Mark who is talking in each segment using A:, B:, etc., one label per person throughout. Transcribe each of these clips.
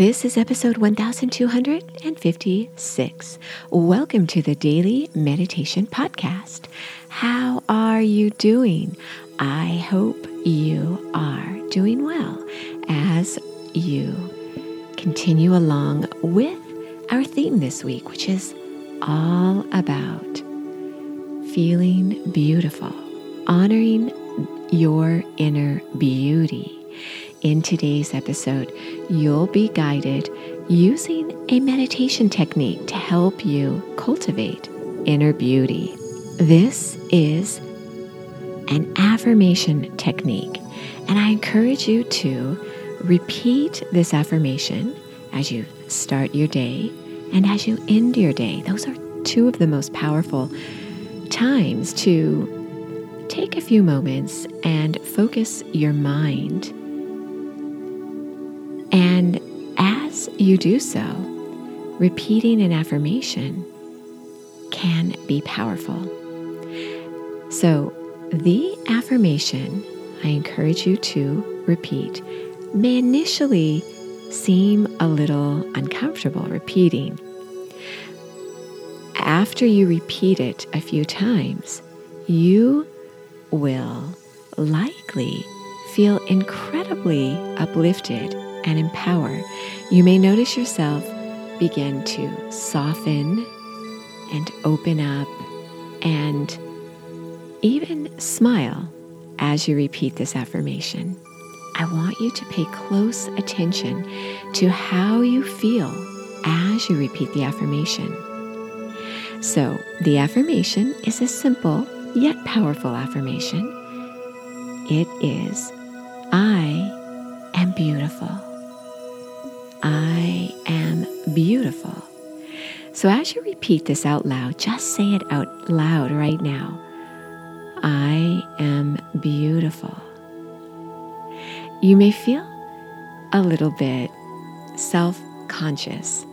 A: This is episode 1256. Welcome to the Daily Meditation Podcast. How are you doing? I hope you are doing well as you continue along with our theme this week, which is all about feeling beautiful, honoring your inner beauty. In today's episode, you'll be guided using a meditation technique to help you cultivate inner beauty. This is an affirmation technique, and I encourage you to repeat this affirmation as you start your day and as you end your day. Those are two of the most powerful times to take a few moments and focus your mind you do so, repeating an affirmation can be powerful. So, the affirmation I encourage you to repeat may initially seem a little uncomfortable repeating. After you repeat it a few times, you will likely feel incredibly uplifted and empower, you may notice yourself begin to soften and open up and even smile as you repeat this affirmation. I want you to pay close attention to how you feel as you repeat the affirmation. So, the affirmation is a simple yet powerful affirmation. It is, I am beautiful. I am beautiful. So as you repeat this out loud, just say it out loud right now. I am beautiful. You may feel a little bit self conscious,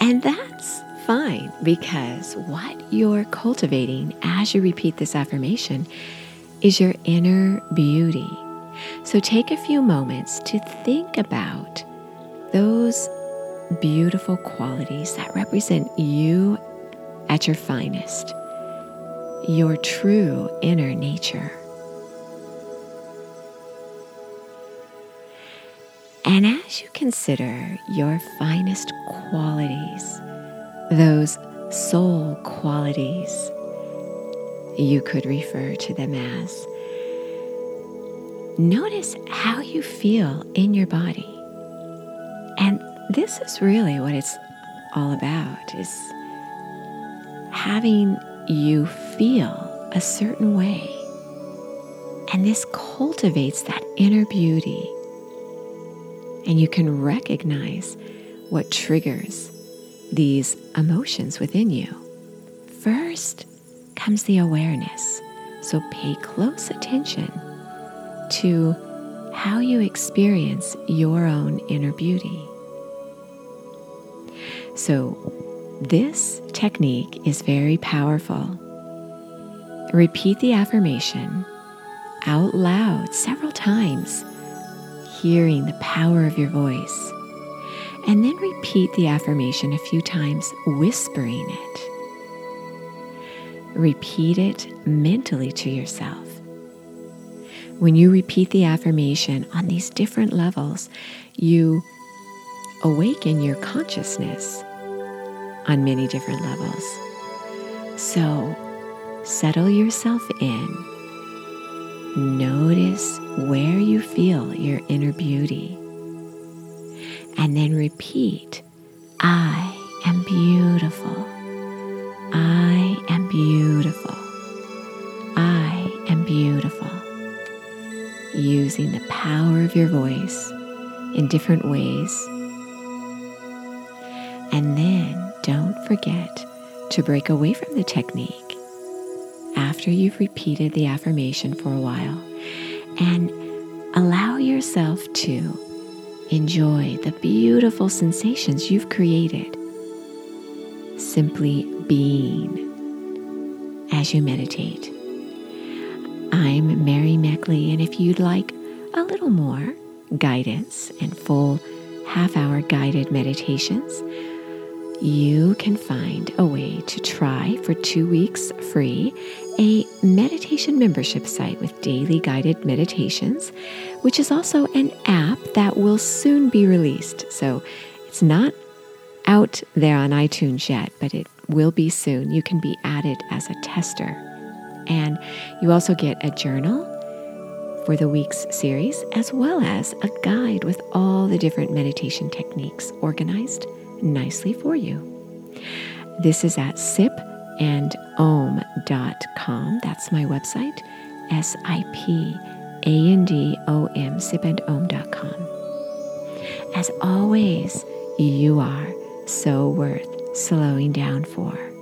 A: and that's fine because what you're cultivating as you repeat this affirmation is your inner beauty. So take a few moments to think about those beautiful qualities that represent you at your finest, your true inner nature. And as you consider your finest qualities, those soul qualities, you could refer to them as, notice how you feel in your body. This is really what it's all about is having you feel a certain way. And this cultivates that inner beauty. And you can recognize what triggers these emotions within you. First comes the awareness. So pay close attention to how you experience your own inner beauty. So, this technique is very powerful. Repeat the affirmation out loud several times, hearing the power of your voice. And then repeat the affirmation a few times, whispering it. Repeat it mentally to yourself. When you repeat the affirmation on these different levels, you awaken your consciousness on many different levels. So settle yourself in. Notice where you feel your inner beauty. And then repeat I am beautiful. I am beautiful. I am beautiful using the power of your voice in different ways. And then don't forget to break away from the technique after you've repeated the affirmation for a while and allow yourself to enjoy the beautiful sensations you've created simply being as you meditate. I'm Mary Meckley, and if you'd like a little more guidance and full half hour guided meditations, you can find a way to try for two weeks free a meditation membership site with daily guided meditations, which is also an app that will soon be released. So it's not out there on iTunes yet, but it will be soon. You can be added as a tester. And you also get a journal for the week's series, as well as a guide with all the different meditation techniques organized nicely for you. This is at sipandom.com. That's my website, S I P A N D O M, sipandom.com. As always, you are so worth slowing down for.